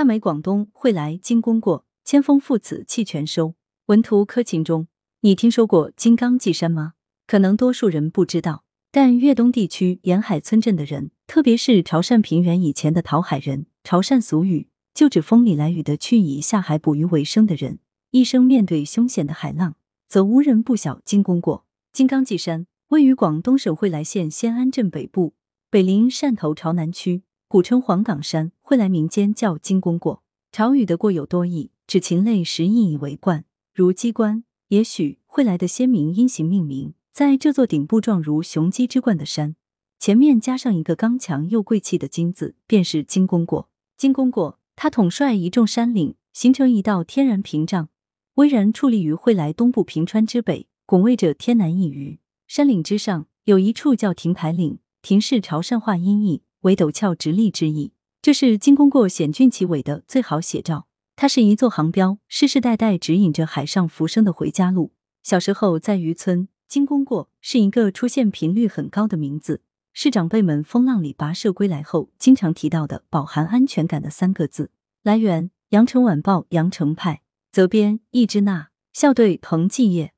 大美广东会来金工过，千峰父子气全收。文图柯勤中，你听说过金刚髻山吗？可能多数人不知道，但粤东地区沿海村镇的人，特别是潮汕平原以前的讨海人，潮汕俗语就指风里来雨的去以下海捕鱼为生的人，一生面对凶险的海浪，则无人不晓金工过。金刚髻山位于广东省惠来县仙安镇北部，北临汕头潮南区，古称黄岗山。惠来民间叫金公过。潮语的过有多义，指禽类时印以为冠，如鸡冠。也许惠来的先民因形命名。在这座顶部状如雄鸡之冠的山，前面加上一个刚强又贵气的“金”字，便是金公过。金公过，他统帅一众山岭，形成一道天然屏障，巍然矗立于惠来东部平川之北，拱卫着天南一隅。山岭之上有一处叫亭牌岭，亭是潮汕话音译为陡峭直立之意，这是金公过险峻奇伟的最好写照。它是一座航标，世世代代指引着海上浮生的回家路。小时候在渔村。金公过是一个出现频率很高的名字，是长辈们风浪里跋涉归来后经常提到的饱含安全感的三个字。来源：羊城晚报羊城派，责编：易之娜，校对：彭继业。